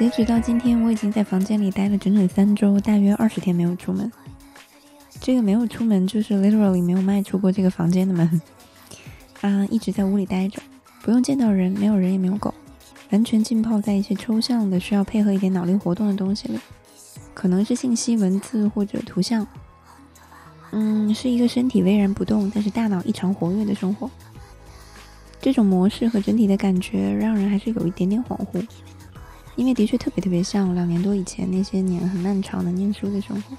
截止到今天，我已经在房间里待了整整三周，大约二十天没有出门。这个没有出门，就是 literally 没有迈出过这个房间的门。啊，一直在屋里待着，不用见到人，没有人也没有狗，完全浸泡在一些抽象的、需要配合一点脑力活动的东西里，可能是信息、文字或者图像。嗯，是一个身体巍然不动，但是大脑异常活跃的生活。这种模式和整体的感觉，让人还是有一点点恍惚，因为的确特别特别像两年多以前那些年很漫长的念书的生活。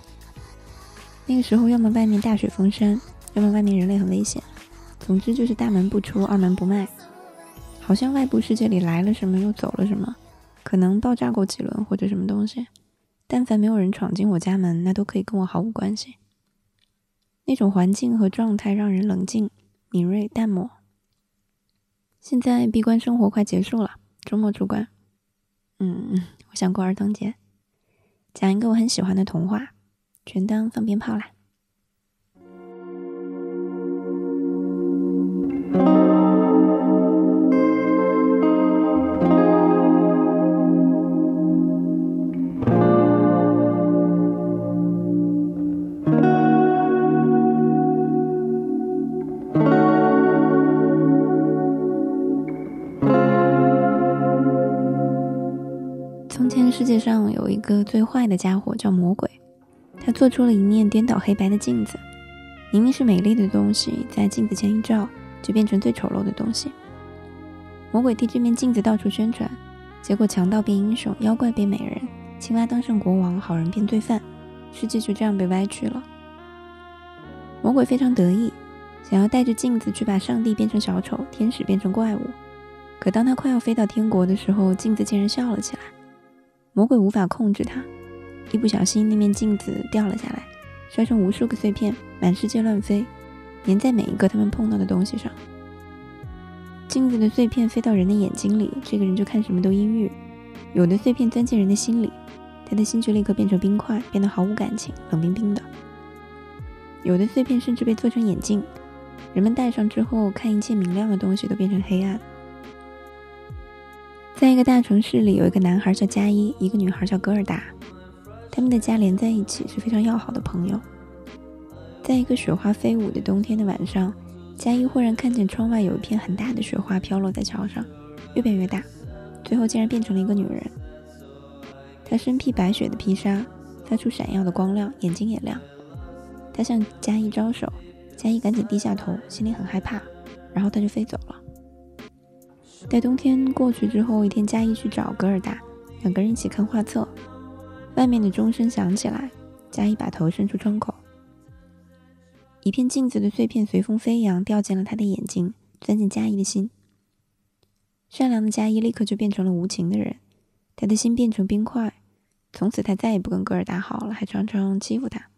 那个时候，要么外面大雪封山，要么外面人类很危险。总之就是大门不出，二门不迈，好像外部世界里来了什么又走了什么，可能爆炸过几轮或者什么东西，但凡没有人闯进我家门，那都可以跟我毫无关系。那种环境和状态让人冷静、敏锐、淡漠。现在闭关生活快结束了，周末出关。嗯，我想过儿童节，讲一个我很喜欢的童话，全当放鞭炮啦。个最坏的家伙，叫魔鬼。他做出了一面颠倒黑白的镜子，明明是美丽的东西，在镜子前一照，就变成最丑陋的东西。魔鬼替这面镜子到处宣传，结果强盗变英雄，妖怪变美人，青蛙当上国王，好人变罪犯，世界就这样被歪曲了。魔鬼非常得意，想要带着镜子去把上帝变成小丑，天使变成怪物。可当他快要飞到天国的时候，镜子竟然笑了起来。魔鬼无法控制他，一不小心那面镜子掉了下来，摔成无数个碎片，满世界乱飞，粘在每一个他们碰到的东西上。镜子的碎片飞到人的眼睛里，这个人就看什么都阴郁；有的碎片钻进人的心里，他的心就立刻变成冰块，变得毫无感情，冷冰冰的。有的碎片甚至被做成眼镜，人们戴上之后，看一切明亮的东西都变成黑暗。在一个大城市里，有一个男孩叫加一，一个女孩叫戈尔达，他们的家连在一起，是非常要好的朋友。在一个雪花飞舞的冬天的晚上，加一忽然看见窗外有一片很大的雪花飘落在桥上，越变越大，最后竟然变成了一个女人。她身披白雪的披纱，发出闪耀的光亮，眼睛也亮。她向加一招手，加一赶紧低下头，心里很害怕，然后她就飞走了。待冬天过去之后，一天，加一去找格尔达，两个人一起看画册。外面的钟声响起来，加一把头伸出窗口，一片镜子的碎片随风飞扬，掉进了他的眼睛，钻进加一的心。善良的加一立刻就变成了无情的人，他的心变成冰块，从此他再也不跟格尔达好了，还常常欺负他。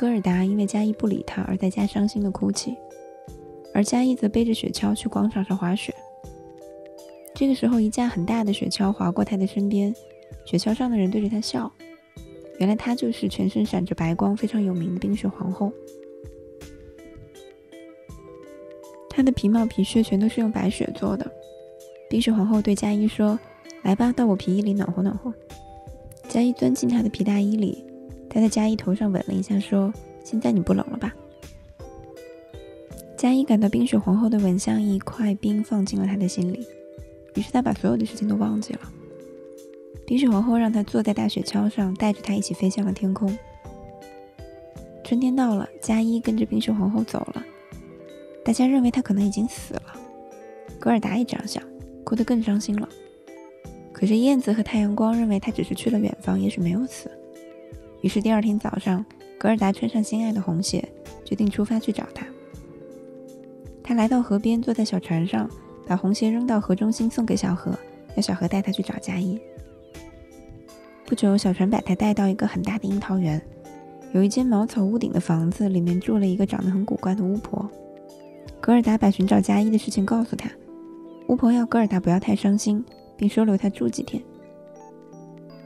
戈尔达因为加一不理他而在家伤心的哭泣，而加一则背着雪橇去广场上滑雪。这个时候，一架很大的雪橇划过他的身边，雪橇上的人对着他笑。原来她就是全身闪着白光、非常有名的冰雪皇后。她的皮毛皮靴全都是用白雪做的。冰雪皇后对加一说：“来吧，到我皮衣里暖和暖和。”加一钻进他的皮大衣里，他在加一头上吻了一下，说：“现在你不冷了吧？”加一感到冰雪皇后的吻像一块冰放进了他的心里，于是他把所有的事情都忘记了。冰雪皇后让他坐在大雪橇上，带着他一起飞向了天空。春天到了，加一跟着冰雪皇后走了。大家认为他可能已经死了，格尔达也这样想，哭得更伤心了。可是燕子和太阳光认为他只是去了远方，也许没有死。于是第二天早上，格尔达穿上心爱的红鞋，决定出发去找他。他来到河边，坐在小船上，把红鞋扔到河中心，送给小河，要小河带他去找佳一。不久，小船把他带到一个很大的樱桃园，有一间茅草屋顶的房子，里面住了一个长得很古怪的巫婆。格尔达把寻找佳一的事情告诉他。巫婆要格尔达不要太伤心，并收留他住几天。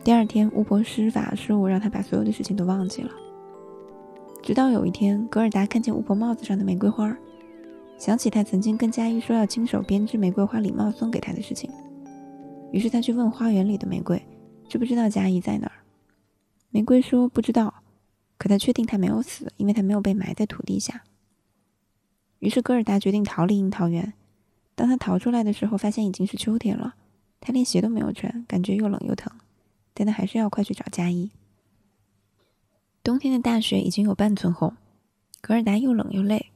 第二天，巫婆施法术让他把所有的事情都忘记了。直到有一天，格尔达看见巫婆帽子上的玫瑰花，想起他曾经跟佳伊说要亲手编织玫瑰花礼帽送给他的事情，于是他去问花园里的玫瑰，知不知道佳伊在哪儿。玫瑰说不知道，可他确定他没有死，因为他没有被埋在土地下。于是格尔达决定逃离樱桃园。当他逃出来的时候，发现已经是秋天了。他连鞋都没有穿，感觉又冷又疼，但他还是要快去找佳一。冬天的大雪已经有半寸厚，格尔达又冷又累。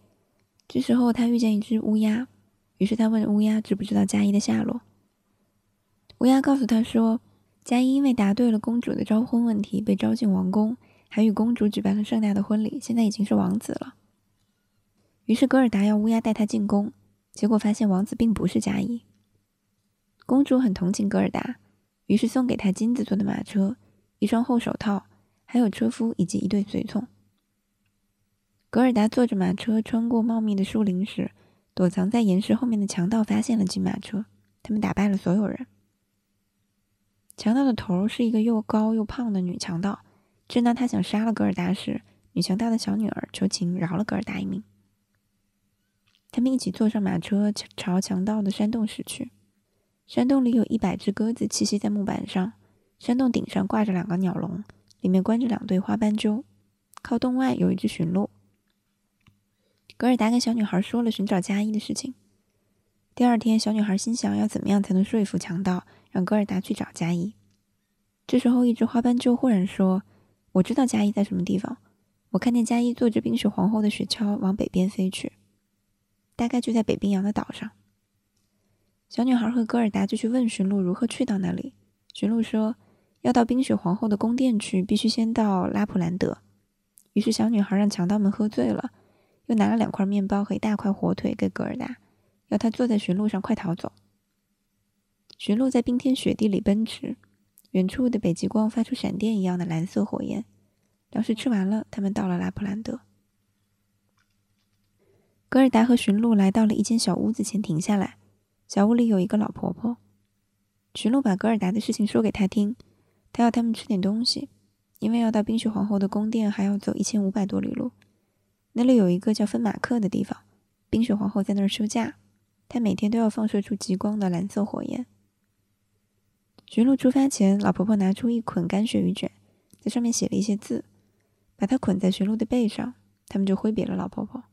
这时候他遇见一只乌鸦，于是他问乌鸦知不知道佳一的下落。乌鸦告诉他说，佳一因为答对了公主的招婚问题，被招进王宫，还与公主举办了盛大的婚礼，现在已经是王子了。于是格尔达要乌鸦带他进宫。结果发现王子并不是佳一。公主很同情格尔达，于是送给他金子做的马车、一双厚手套，还有车夫以及一对随从。格尔达坐着马车穿过茂密的树林时，躲藏在岩石后面的强盗发现了金马车，他们打败了所有人。强盗的头是一个又高又胖的女强盗。正当他想杀了格尔达时，女强盗的小女儿求情饶了格尔达一命。他们一起坐上马车，朝强盗的山洞驶去。山洞里有一百只鸽子栖息在木板上，山洞顶上挂着两个鸟笼，里面关着两对花斑鸠。靠洞外有一只驯鹿。格尔达跟小女孩说了寻找佳一的事情。第二天，小女孩心想要怎么样才能说服强盗，让格尔达去找佳一。这时候，一只花斑鸠忽然说：“我知道佳一在什么地方。我看见佳一坐着冰雪皇后的雪橇往北边飞去。”大概就在北冰洋的岛上。小女孩和戈尔达就去问驯鹿如何去到那里。驯鹿说，要到冰雪皇后的宫殿去，必须先到拉普兰德。于是小女孩让强盗们喝醉了，又拿了两块面包和一大块火腿给戈尔达，要他坐在驯鹿上快逃走。驯鹿在冰天雪地里奔驰，远处的北极光发出闪电一样的蓝色火焰。粮食吃完了，他们到了拉普兰德。格尔达和驯鹿来到了一间小屋子前，停下来。小屋里有一个老婆婆。驯鹿把格尔达的事情说给他听，他要他们吃点东西，因为要到冰雪皇后的宫殿还要走一千五百多里路。那里有一个叫芬马克的地方，冰雪皇后在那儿休假，她每天都要放射出极光的蓝色火焰。驯鹿出发前，老婆婆拿出一捆干鳕鱼卷，在上面写了一些字，把它捆在驯鹿的背上，他们就挥别了老婆婆。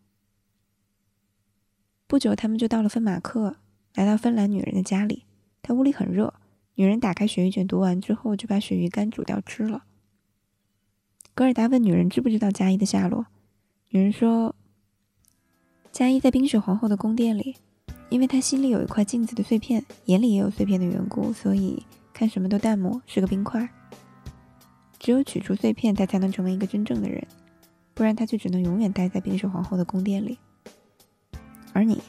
不久，他们就到了芬马克，来到芬兰女人的家里。她屋里很热，女人打开鳕鱼卷，读完之后就把鳕鱼干煮掉吃了。格尔达问女人知不知道佳伊的下落，女人说：“佳伊在冰雪皇后的宫殿里，因为她心里有一块镜子的碎片，眼里也有碎片的缘故，所以看什么都淡漠，是个冰块。只有取出碎片，她才能成为一个真正的人，不然她就只能永远待在冰雪皇后的宫殿里。”而你，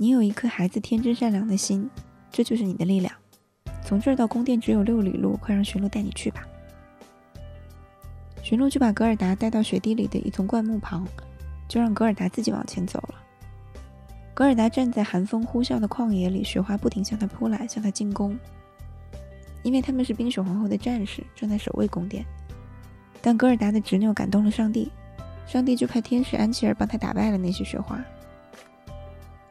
你有一颗孩子天真善良的心，这就是你的力量。从这儿到宫殿只有六里路，快让驯鹿带你去吧。驯鹿就把格尔达带到雪地里的一丛灌木旁，就让格尔达自己往前走了。格尔达站在寒风呼啸的旷野里，雪花不停向他扑来，向他进攻。因为他们是冰雪皇后的战士，正在守卫宫殿。但格尔达的执拗感动了上帝，上帝就派天使安琪儿帮他打败了那些雪花。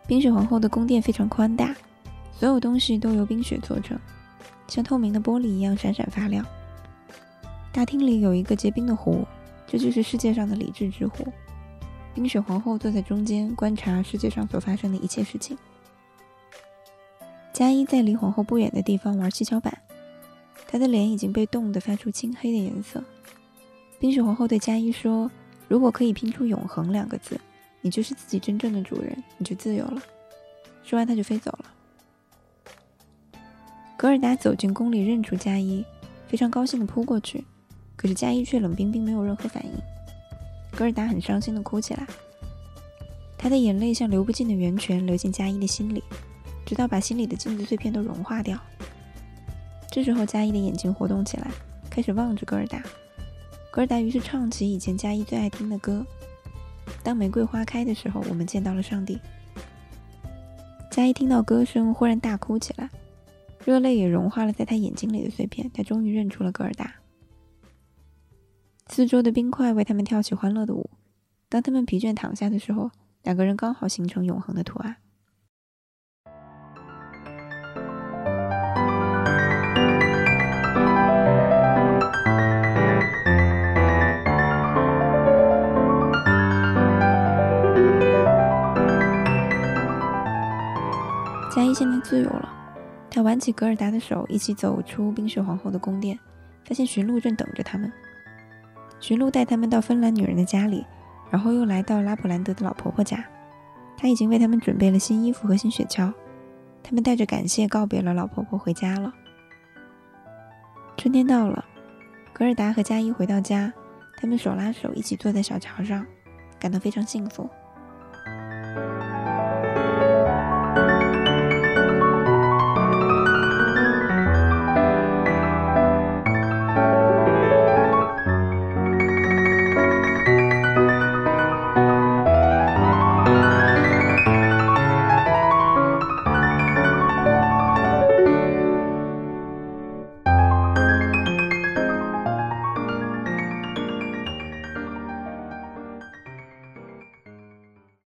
冰雪皇后的宫殿非常宽大，所有东西都由冰雪做成，像透明的玻璃一样闪闪发亮。大厅里有一个结冰的湖，这就是世界上的理智之湖。冰雪皇后坐在中间，观察世界上所发生的一切事情。佳伊在离皇后不远的地方玩七巧板，她的脸已经被冻得发出青黑的颜色。冰雪皇后对佳伊说：“如果可以拼出‘永恒’两个字。”你就是自己真正的主人，你就自由了。说完，他就飞走了。格尔达走进宫里，认出佳伊，非常高兴地扑过去，可是佳伊却冷冰冰，没有任何反应。格尔达很伤心地哭起来，他的眼泪像流不尽的源泉，流进佳伊的心里，直到把心里的镜子碎片都融化掉。这时候，佳伊的眼睛活动起来，开始望着格尔达。格尔达于是唱起以前佳伊最爱听的歌。当玫瑰花开的时候，我们见到了上帝。佳一听到歌声，忽然大哭起来，热泪也融化了在他眼睛里的碎片。他终于认出了戈尔达。四周的冰块为他们跳起欢乐的舞。当他们疲倦躺下的时候，两个人刚好形成永恒的图案。一现在自由了，他挽起格尔达的手，一起走出冰雪皇后的宫殿，发现驯鹿正等着他们。驯鹿带他们到芬兰女人的家里，然后又来到拉普兰德的老婆婆家。她已经为他们准备了新衣服和新雪橇。他们带着感谢告别了老婆婆，回家了。春天到了，格尔达和佳一回到家，他们手拉手一起坐在小桥上，感到非常幸福。